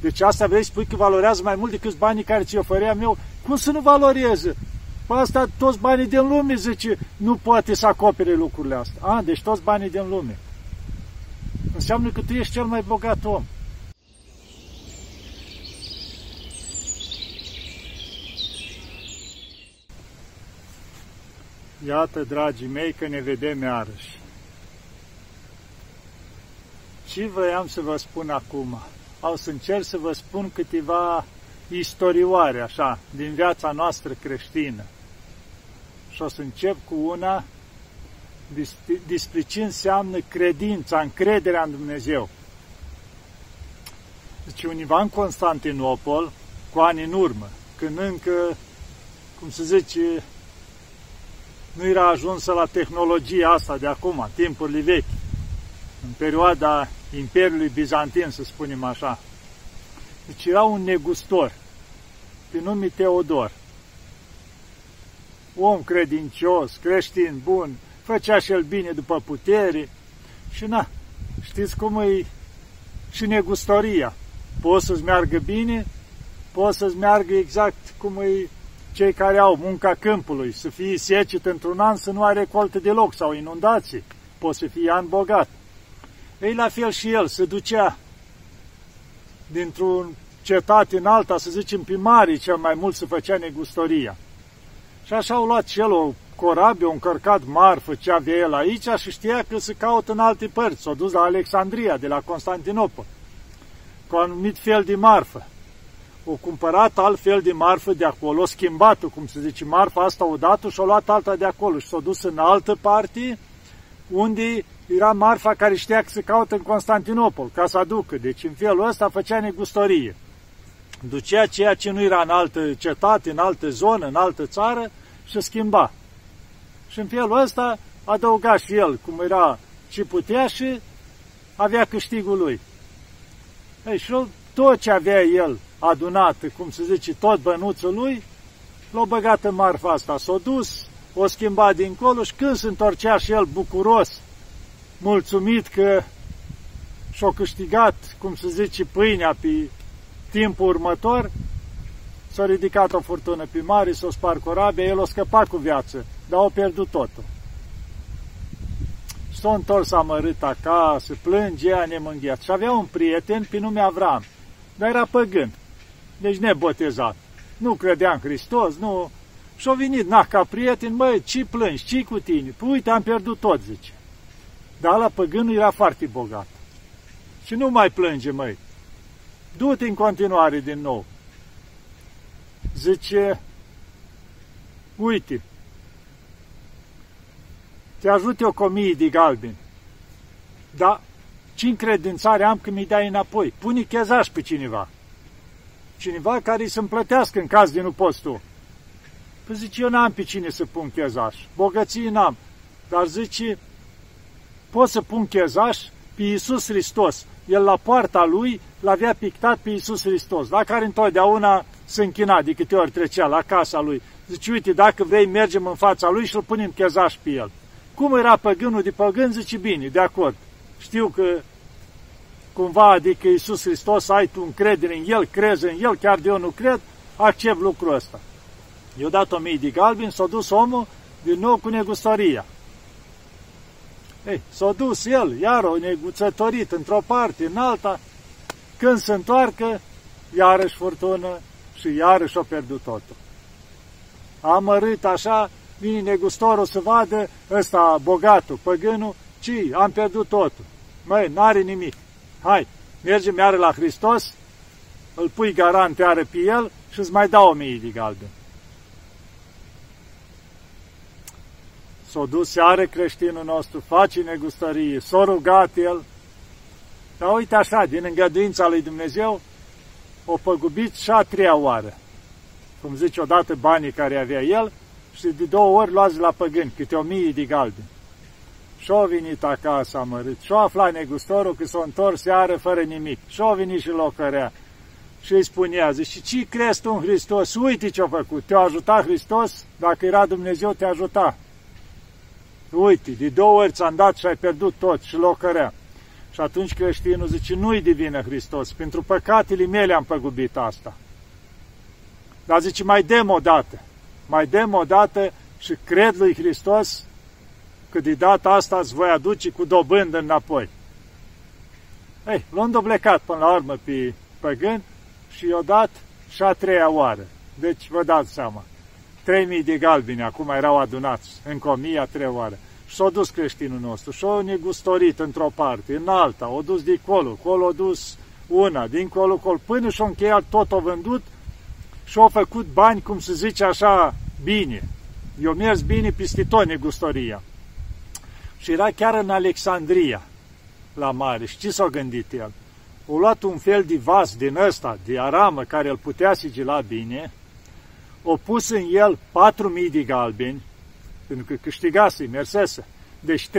Deci asta vrei să spui că valorează mai mult decât banii care ți ofeream eu? Cum să nu valoreze? Pe asta toți banii din lume, zice, nu poate să acopere lucrurile astea. A, deci toți banii din lume. Înseamnă că tu ești cel mai bogat om. Iată, dragii mei, că ne vedem iarăși. Ce vreau să vă spun acum? Au să încerc să vă spun câteva istorioare, așa, din viața noastră creștină. Și o să încep cu una despre ce înseamnă credința, încrederea în Dumnezeu. Deci univa în Constantinopol, cu ani în urmă, când încă, cum se zice, nu era ajunsă la tehnologia asta de acum, timpurile vechi, în perioada Imperiului Bizantin, să spunem așa. Deci era un negustor, pe nume Teodor. Om credincios, creștin, bun, făcea și el bine după putere și na, știți cum e și negustoria. Poți să-ți meargă bine, poți să-ți meargă exact cum e cei care au munca câmpului, să fie secet într-un an, să nu ai recolte deloc sau inundații, poți să fie an bogat. Ei, la fel și el, se ducea dintr-un cetate în alta, să zicem, pe mare, cel mai mult se făcea negustoria. Și așa au luat și el o corabie, o încărcat marfă ce avea el aici și știa că se caută în alte părți. S-a dus la Alexandria, de la Constantinopol, cu un anumit fel de marfă. O cumpărat alt fel de marfă de acolo, schimbat cum se zice, marfa asta odată și-a luat alta de acolo și s-a dus în altă parte, unde era marfa care știa că se caută în Constantinopol, ca să aducă. Deci în felul ăsta făcea negustorie. Ducea ceea ce nu era în altă cetate, în altă zonă, în altă țară și schimba. Și în felul ăsta adăuga și el, cum era ce putea și avea câștigul lui. Ei, și tot ce avea el adunat, cum se zice, tot bănuțul lui, l-a băgat în marfa asta, s-a dus, o schimbat dincolo și când se întorcea și el bucuros, mulțumit că și-a câștigat, cum se zice, pâinea pe timpul următor, s-a ridicat o furtună pe mare, s-a spart corabia, el a scăpat cu viață, dar a pierdut totul. S-a întors amărât acasă, plângea nemânghiat. Și avea un prieten pe nume Avram, dar era păgân, deci nebotezat. Nu credea în Hristos, nu... Și-a venit, na, ca prieten, măi, ce plângi, ce cu tine? Păi uite, am pierdut tot, zice. Dar la păgânul era foarte bogat. Și nu mai plânge, măi. Du-te în continuare din nou. Zice, uite, te ajut eu cu o mie de galbeni, dar ce încredințare am că mi dai înapoi? Pune chezaș pe cineva. Cineva care să-mi plătească în caz de nu poți tu. Păi zice, eu n-am pe cine să pun chezaș. Bogății n-am. Dar zice, pot să pun chezaș pe Iisus Hristos. El la poarta lui l-avea pictat pe Iisus Hristos, la care întotdeauna se închina de câte ori trecea la casa lui. Zice, uite, dacă vrei, mergem în fața lui și îl punem chezaș pe el. Cum era păgânul de păgân, zice, bine, de acord. Știu că cumva, adică Iisus Hristos, ai tu încredere în El, crezi în El, chiar de eu nu cred, accept lucrul ăsta. I-a dat o mie de galbini, s-a dus omul din nou cu negustoria. Ei, s-a dus el, iar o neguțătorit într-o parte, în alta, când se întoarcă, iarăși furtună și iarăși o pierdut totul. A amărât așa, vine negustorul să vadă ăsta bogatul, păgânul, ci am pierdut totul. Măi, n-are nimic. Hai, mergem iară la Hristos, îl pui garant iară pe el și îți mai dau o mie de galben. S-a dus iară creștinul nostru, face negustărie, s-a rugat el, dar uite așa, din îngăduința lui Dumnezeu, o păgubit și a treia oară. Cum zice odată banii care avea el, și de două ori luați la păgâni, câte o mie de galbe. Și-a venit acasă amărât, și-a aflat negustorul că s-a întors iară fără nimic, și-a venit și locărea. Și îi spunea, zice, ce crezi tu în Hristos? Uite ce-a făcut, te-a ajutat Hristos? Dacă era Dumnezeu, te ajuta. Uite, de două ori ți-am dat și ai pierdut tot și locărea. Și atunci creștinul zice, nu-i divină Hristos, pentru păcatele mele am păgubit asta. Dar zice, mai dem o dată, mai dem o dată și cred lui Hristos că de data asta îți voi aduce cu dobândă înapoi. Ei, luând-o plecat până la urmă pe păgân și i-o dat și a treia oară. Deci vă dați seama, 3.000 de galbini acum erau adunați, încă 1.000 a treia oară. Și s-a dus creștinul nostru și a negustorit într-o parte, în alta, o dus de colo, colo a dus una, dincolo, colo, până și-a încheiat tot, o vândut și a făcut bani, cum se zice așa, bine. Eu mers bine peste tot negustoria. Și era chiar în Alexandria, la mare. Și ce s-a gândit el? O luat un fel de vas din ăsta, de aramă, care îl putea sigila bine, o pus în el 4.000 de galbeni, pentru că câștigase, mersese. Deci 3.000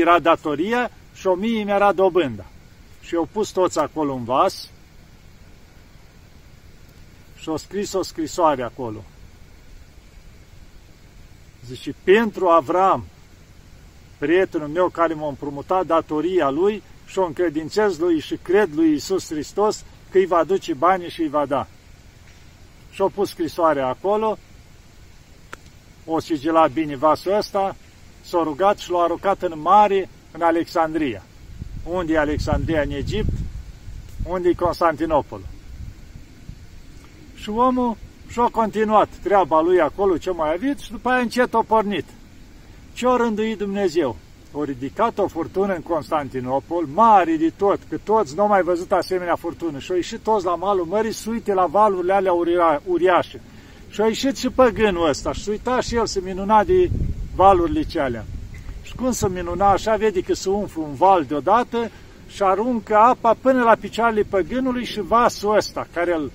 era datoria și 1.000 era dobânda. Și au pus toți acolo în vas și au scris o scrisoare acolo. Zice, pentru Avram, prietenul meu care m-a împrumutat datoria lui și o încredințez lui și cred lui Isus Hristos că îi va duce banii și îi va da. Și-a pus scrisoarea acolo, o sigilat bine vasul ăsta, s-a rugat și l-a aruncat în mare, în Alexandria. Unde e Alexandria în Egipt? Unde e Constantinopol? Și omul și-a continuat treaba lui acolo ce mai avut și după aia încet a pornit. Ce-a rânduit Dumnezeu? O ridicat o furtună în Constantinopol, mare de tot, că toți nu au mai văzut asemenea furtună. Și au ieșit toți la malul mării să uite la valurile alea uriașe. Și a ieșit și păgânul ăsta și uita și el să minuna de valurile cealea. Și cum să minuna așa, vede că se umflă un val deodată și aruncă apa până la picioarele păgânului și vasul ăsta, care el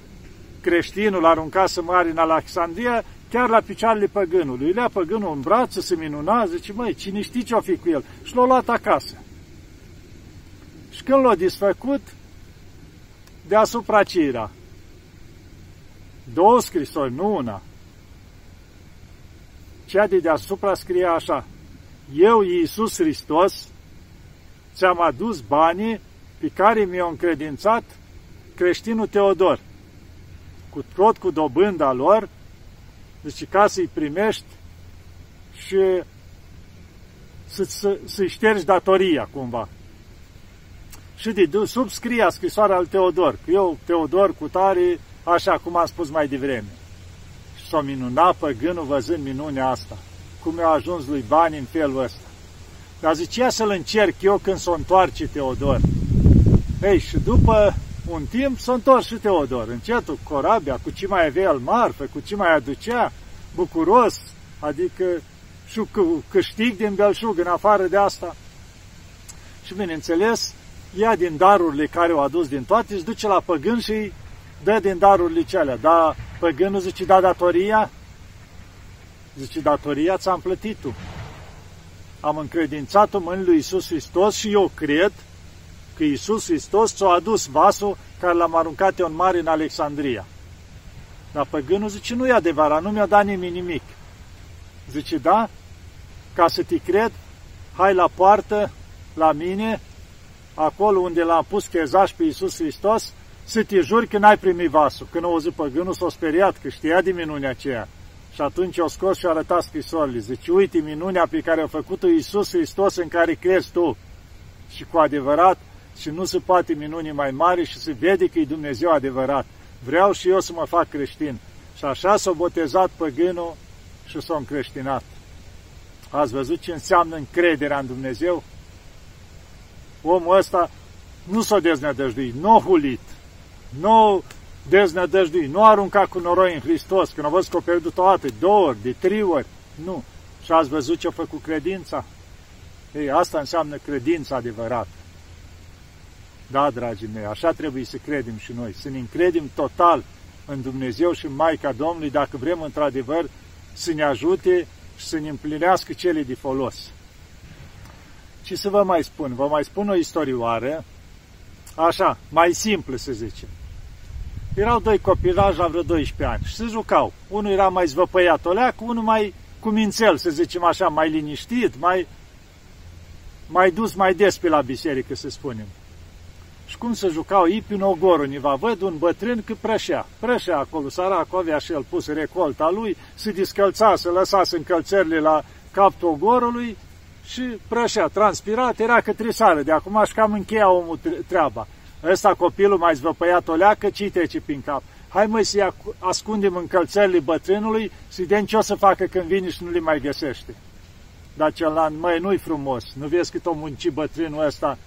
creștinul arunca să mare în Alexandria, chiar la picioarele păgânului. Îi lea păgânul în brațe, se minuna, zice, măi, cine știe ce-o fi cu el? Și l-a luat acasă. Și când l-a disfăcut, deasupra ce era? Două scrisori, nu una. Cea de deasupra scrie așa, Eu, Iisus Hristos, ți-am adus banii pe care mi-au încredințat creștinul Teodor, cu tot cu dobânda lor, deci ca să-i primești și să-i să, să ștergi datoria cumva. Și de subscria scrisoarea al Teodor, că eu, Teodor, cu tare, așa cum am spus mai devreme. Și s-o minuna păgânul văzând minunea asta, cum i-a ajuns lui bani în felul ăsta. Dar zicea să-l încerc eu când s-o întoarce Teodor. Ei, și după un timp s-a întors și Teodor, încetul, cu corabia, cu ce mai avea el marfă, cu ce mai aducea, bucuros, adică și cu câștig din belșug în afară de asta. Și bineînțeles, ia din darurile care au adus din toate, își duce la păgân și dă din darurile cele. Da, păgânul zice, da datoria? Zice, datoria ți-am plătit tu. Am încredințat-o în lui Isus Hristos și eu cred că Iisus Hristos ți-a adus vasul care l-am aruncat eu în mare în Alexandria. Dar păgânul zice, nu e adevărat, nu mi-a dat nimeni nimic. Zice, da, ca să te cred, hai la poartă, la mine, acolo unde l-am pus chezaș pe Iisus Hristos, să te juri că n-ai primit vasul. Când a auzit păgânul, s-a speriat că știa de minunea aceea. Și atunci o scos și a arătat scrisorile. Zice, uite minunea pe care a făcut-o Iisus Hristos în care crezi tu. Și cu adevărat și nu se poate minuni mai mari și se vede că e Dumnezeu adevărat. Vreau și eu să mă fac creștin. Și așa s-a botezat păgânul și s-a încreștinat. Ați văzut ce înseamnă încrederea în Dumnezeu? Omul ăsta nu s-a deznădăjduit, nu a hulit, nu deznădăjduit, nu a aruncat cu noroi în Hristos, când a văzut că a pierdut o dată, două ori, de trei ori, nu. Și ați văzut ce a făcut credința? Ei, asta înseamnă credința adevărată. Da, dragii mei, așa trebuie să credem și noi, să ne încredem total în Dumnezeu și în Maica Domnului, dacă vrem într-adevăr să ne ajute și să ne împlinească cele de folos. Și să vă mai spun, vă mai spun o istorioară, așa, mai simplă să zicem. Erau doi copilași la vreo 12 ani și se jucau. Unul era mai zvăpăiat oleac, unul mai cumințel, să zicem așa, mai liniștit, mai, mai dus mai des pe la biserică, să spunem. Și cum se jucau ei prin ogorul, niva văd un bătrân că prășea. Prășea acolo, săracul avea și el pus recolta lui, se discălța, se lăsase încălțările la capul ogorului și prășea, transpirat, era că trisară. De acum și cam încheia omul treaba. Ăsta copilul mai zvăpăiat o leacă, ce trece prin cap? Hai măi să ascundem încălțările bătrânului, să vedem ce o să facă când vine și nu le mai găsește. Dar celălalt, măi, nu-i frumos, nu vezi cât o munci bătrânul ăsta,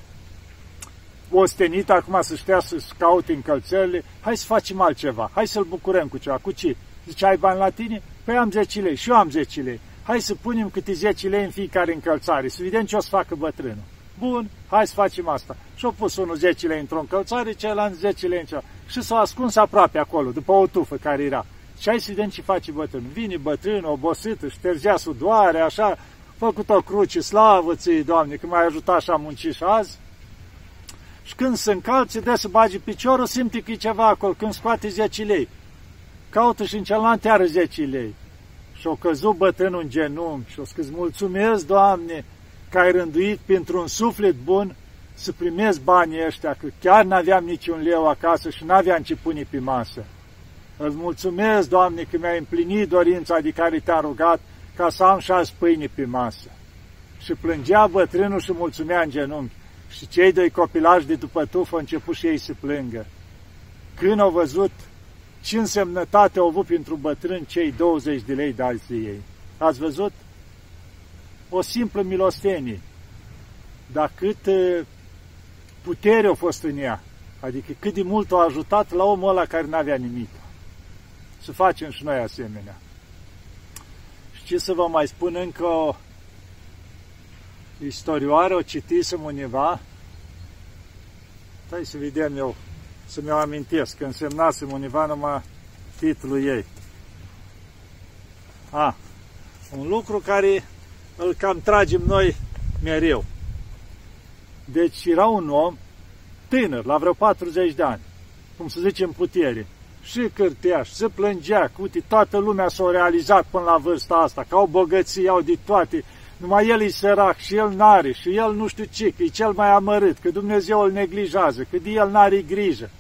ostenit acum să știa să-și caute încălțările, hai să facem altceva, hai să-l bucurăm cu ceva. Cu ce? Zice, ai bani la tine? Păi am 10 lei și eu am 10 lei. Hai să punem câte 10 lei în fiecare încălțare, să vedem ce o să facă bătrânul. Bun, hai să facem asta. Și-au pus unul 10 lei într-o încălțare, celălalt 10 lei în cea. Și s-a ascuns aproape acolo, după o tufă care era. Și hai să vedem ce face bătrânul. Vine bătrânul, obosit, ștergea sudoare, așa, făcut o cruce, slavă ție, Doamne, că m-ai ajutat și am muncit și azi. Și când se încalce, de să bage piciorul, simte că e ceva acolo, când scoate 10 lei. Caută și în celălalt iară 10 lei. Și o căzut bătrânul în genunchi și o scris, mulțumesc, Doamne, că ai rânduit pentru un suflet bun să primesc banii ăștia, că chiar n-aveam niciun leu acasă și n-aveam ce pune pe masă. Îți mulțumesc, Doamne, că mi-ai împlinit dorința de care te-am rugat ca să am șase pâine pe masă. Și plângea bătrânul și mulțumea în genunchi. Și cei doi copilași de după tuf au început și ei să plângă. Când au văzut ce însemnătate au avut pentru bătrân cei 20 de lei de de ei. Ați văzut? O simplă milostenie. Dar cât putere a fost în ea, adică cât de mult a ajutat la omul ăla care n-avea nimic. Să facem și noi asemenea. Și ce să vă mai spun încă o istorioară, o citisem univa, stai să vedem eu, să mi-o amintesc, că însemnasem univa numai titlul ei. A, un lucru care îl cam tragem noi mereu. Deci era un om tânăr, la vreo 40 de ani, cum să zicem putere, și cârteaș, se plângea, uite, toată lumea s-a realizat până la vârsta asta, că au bogății, au de toate, numai el e sărac și el n-are și el nu știu ce, că e cel mai amărât, că Dumnezeu îl neglijează, că de el n-are grijă.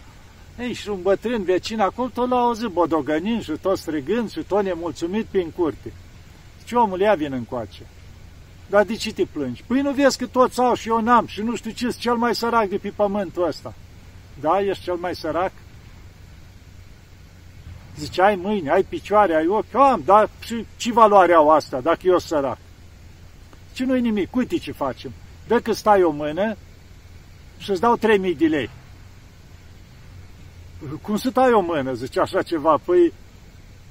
Ei, și un bătrân vecin acolo tot l-a auzit bodogănind și tot strigând și tot nemulțumit prin curte. Ce omul ia vin încoace. Dar de ce te plângi? Păi nu vezi că toți au și eu n-am și nu știu ce cel mai sărac de pe pământul ăsta. Da, ești cel mai sărac? Zice, ai mâini, ai picioare, ai ochi. Am, dar și ce valoare au asta dacă eu sărac? Ce nu-i nimic, uite ce facem. Dă că stai o mână și îți dau 3000 de lei. Cum să tai o mână, zice așa ceva? Păi,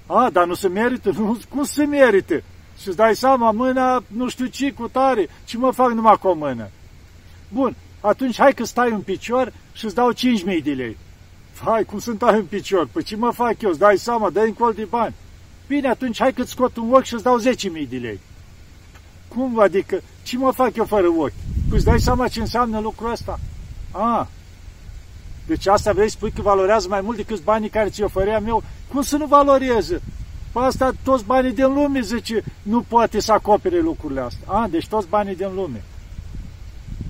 a, dar nu se merită? Nu, cum se merită? Și îți dai seama, mâna, nu știu ce, cu tare, ce mă fac numai cu o mână. Bun, atunci hai că stai în picior și îți dau 5.000 de lei. Hai, cum sunt ai în picior? Păi ce mă fac eu? Îți dai seama, dai în col de bani. Bine, atunci hai că-ți scot un ochi și îți dau 10.000 de lei. Cum adică? Ce mă fac eu fără ochi? Păi îți dai seama ce înseamnă lucrul ăsta? A, deci asta vrei să spui că valorează mai mult decât banii care ți-o ofeream eu? Cum să nu valoreze? Pe asta toți banii din lume, zice, nu poate să acopere lucrurile astea. A, deci toți banii din lume.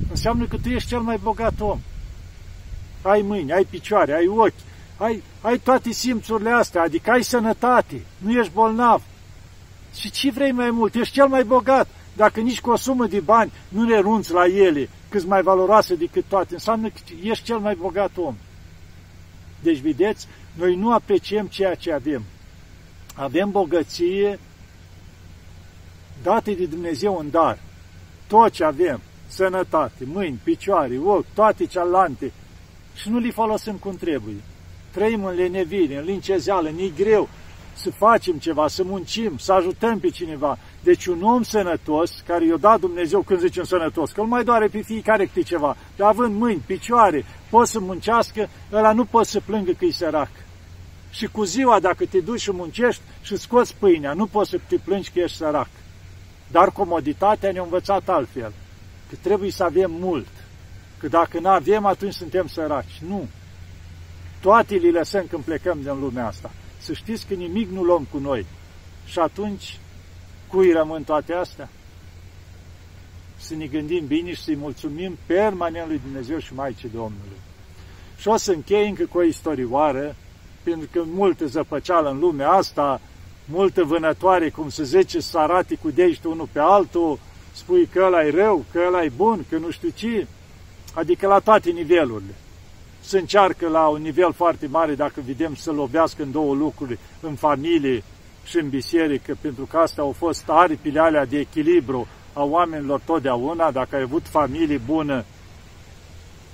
Înseamnă că tu ești cel mai bogat om. Ai mâini, ai picioare, ai ochi, ai, ai toate simțurile astea, adică ai sănătate, nu ești bolnav. Și ce vrei mai mult? Ești cel mai bogat. Dacă nici cu o sumă de bani nu ne runți la ele, cât mai valoroase decât toate, înseamnă că ești cel mai bogat om. Deci, vedeți, noi nu apreciem ceea ce avem. Avem bogăție date de Dumnezeu în dar. Tot ce avem, sănătate, mâini, picioare, ochi, toate cealante, și nu le folosim cum trebuie. Trăim în lenevire, în lincezeală, ne greu să facem ceva, să muncim, să ajutăm pe cineva. Deci un om sănătos, care i-a dat Dumnezeu când zicem sănătos, că îl mai doare pe fiecare câte ceva, dar având mâini, picioare, poți să muncească, ăla nu poți să plângă că e sărac. Și cu ziua, dacă te duci și muncești și scoți pâinea, nu poți să te plângi că ești sărac. Dar comoditatea ne-a învățat altfel, că trebuie să avem mult, că dacă nu avem, atunci suntem săraci. Nu. Toate le lăsăm când plecăm din lumea asta. Să știți că nimic nu luăm cu noi. Și atunci, cui rămân toate astea? Să ne gândim bine și să-i mulțumim permanent lui Dumnezeu și Maicii Domnului. Și o să închei încă cu o istorioară, pentru că multă zăpăceală în lumea asta, multă vânătoare, cum se zice, să arate cu degetul unul pe altul, spui că ăla e rău, că ăla e bun, că nu știu ce, adică la toate nivelurile. Se încearcă la un nivel foarte mare, dacă vedem, să lovească în două lucruri, în familie și în biserică, pentru că astea au fost aripile alea de echilibru a oamenilor totdeauna, dacă ai avut familie bună,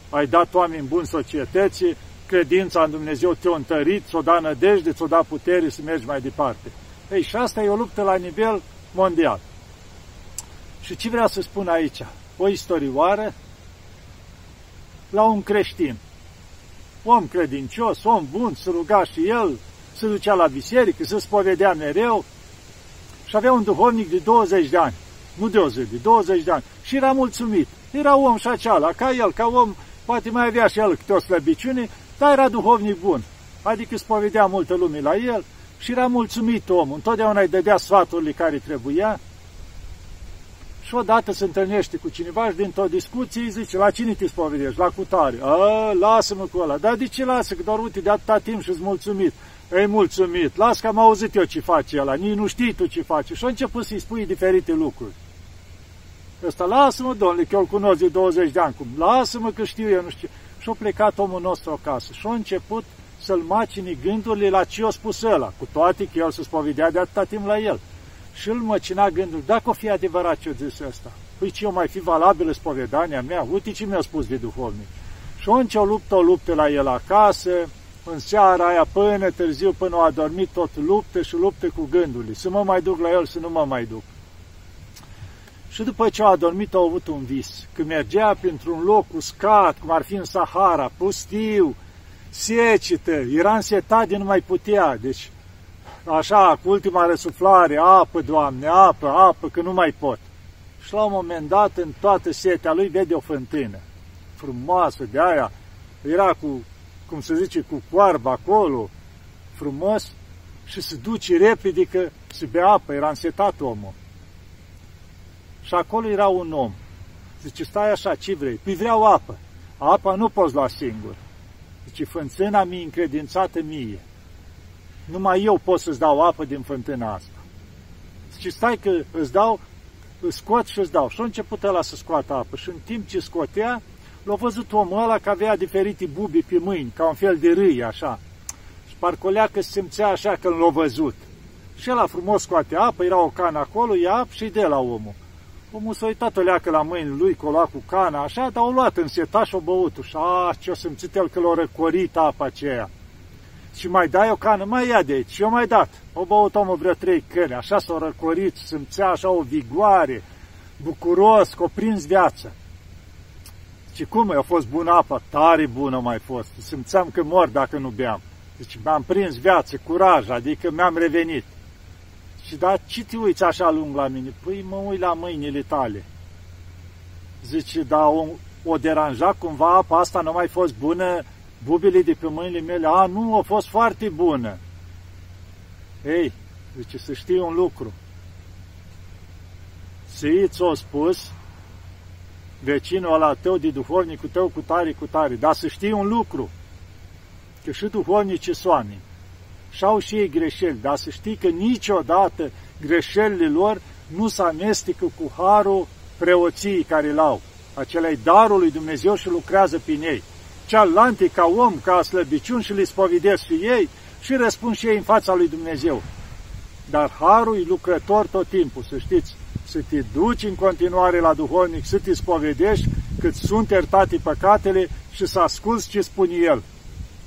ai dat oameni buni societății, credința în Dumnezeu te-a întărit, ți-o dat nădejde, ți-o dat putere să mergi mai departe. Ei, și asta e o luptă la nivel mondial. Și ce vreau să spun aici? O istorioară la un creștin. Om credincios, om bun, să ruga și el, se ducea la biserică, se spovedea mereu și avea un duhovnic de 20 de ani, nu de o zi, de 20 de ani și era mulțumit. Era om și aceala, ca el, ca om, poate mai avea și el câte o slăbiciune, dar era duhovnic bun. Adică spovedea multă lume la el și era mulțumit omul. Întotdeauna îi dădea sfaturile care trebuia și odată se întâlnește cu cineva și dintr-o discuție îi zice, la cine te spovedești? La cutare. A, lasă-mă cu ăla. Dar de ce lasă? Că doar uite, de atâta timp și-ți mulțumit. Ei, mulțumit. Las că am auzit eu ce face ăla. Nici nu știi tu ce face. Și a început să-i spui diferite lucruri. Ăsta, lasă-mă, domnule, că eu îl cunosc de 20 de ani. Cum? Lasă-mă că știu eu, nu știu. Și a plecat omul nostru acasă. Și a început să-l macini gândurile la ce a spus ăla, cu toate că el se spovedea de atâta timp la el și îl măcina gândul, dacă o fi adevărat ce-o zis ăsta, păi ce o mai fi valabilă spovedania mea, uite ce mi-a spus de duhovnic. Și atunci o luptă, o luptă la el acasă, în seara aia până târziu, până a adormit, tot luptă și luptă cu gândurile, să mă mai duc la el, să nu mă mai duc. Și după ce a adormit, a avut un vis, că mergea printr-un loc uscat, cum ar fi în Sahara, pustiu, secetă, era însetat de nu mai putea, deci așa, cu ultima răsuflare, apă, Doamne, apă, apă, că nu mai pot. Și la un moment dat, în toată setea lui, vede o fântână, frumoasă de aia, era cu, cum se zice, cu coarbă acolo, frumos, și se duce repede că se bea apă, era însetat omul. Și acolo era un om. Zice, stai așa, ce vrei? Păi vreau apă. Apa nu poți lua singur. Zice, fânțâna mi încredințată mie numai eu pot să-ți dau apă din fântâna asta. Și stai că îți dau, îți scot și îți dau. Și a început ăla să scoată apă și în timp ce scotea, l-a văzut omul ăla că avea diferite bubi pe mâini, ca un fel de râi, așa. Și parcolea că se simțea așa că l-a văzut. Și el frumos scoate apă, era o cană acolo, ia apă și de la omul. Omul s-a uitat o leacă la mâini lui, cola cu cana, așa, dar o luat în seta și o băut Și, a, ce-o simțit el că l-a răcorit apa aceea și mai dai o cană, mai ia de aici. Și eu mai dat. O băut omul vreo trei cări, așa s-a răcorit, simțea așa o vigoare, bucuros, că o prins viața. Și cum, a fost bună apa? Tare bună mai fost. Simțeam că mor dacă nu beam. Deci mi-am prins viață, curaj, adică mi-am revenit. Și da, ce te uiți așa lung la mine? Păi mă uit la mâinile tale. Zice, da, o, o deranja cumva apa asta nu mai fost bună bubele de pe mâinile mele, a, nu, a fost foarte bună. Ei, zice, să știi un lucru. Să ți-o spus vecinul ăla tău de duhovnicul tău cu tare, cu tare, dar să știi un lucru, că și duhovnicii soani și au și ei greșeli, dar să știi că niciodată greșelile lor nu se amestecă cu harul preoției care l-au. Acela e darul lui Dumnezeu și lucrează prin ei cealaltă ca om, ca slăbiciuni și le spovedesc și ei și răspund și ei în fața lui Dumnezeu. Dar harul e lucrător tot timpul, să știți, să te duci în continuare la duhovnic, să te spovedești cât sunt iertate păcatele și să asculți ce spune El.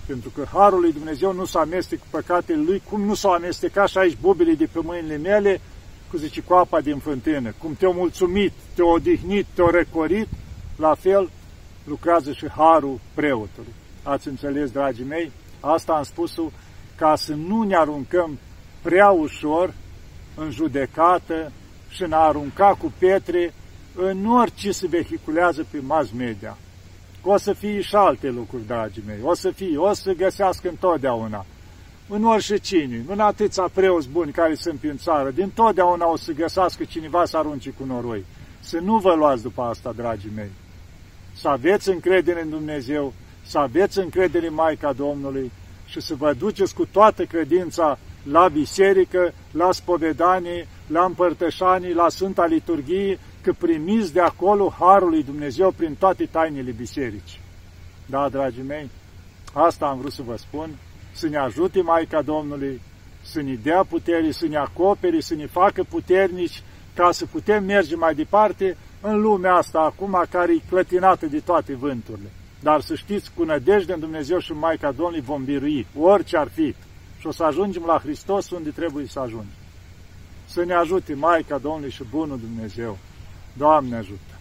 Pentru că harul lui Dumnezeu nu s-a amestec cu păcatele Lui, cum nu s-au amestecat și aici bubile de pe mâinile mele, cu zice, cu apa din fântână. Cum te-au mulțumit, te-au odihnit, te-au recorit, la fel lucrează și harul preotului. Ați înțeles, dragii mei? Asta am spus-o ca să nu ne aruncăm prea ușor în judecată și ne arunca cu pietre în orice se vehiculează pe mass media. O să fie și alte lucruri, dragii mei. O să fie, o să găsească întotdeauna. În orice cine, în atâția preoți buni care sunt prin țară, din totdeauna o să găsească cineva să arunce cu noroi. Să nu vă luați după asta, dragii mei să aveți încredere în Dumnezeu, să aveți încredere în Maica Domnului și să vă duceți cu toată credința la biserică, la spovedanie, la împărtășanii, la Sfânta Liturghie, că primiți de acolo Harul lui Dumnezeu prin toate tainele bisericii. Da, dragii mei, asta am vrut să vă spun, să ne ajute Maica Domnului, să ne dea putere, să ne acopere, să ne facă puternici, ca să putem merge mai departe în lumea asta acum care e clătinată de toate vânturile. Dar să știți, cu nădejde în Dumnezeu și în Maica Domnului vom birui, orice ar fi. Și o să ajungem la Hristos unde trebuie să ajungem. Să ne ajute Maica Domnului și Bunul Dumnezeu. Doamne ajută!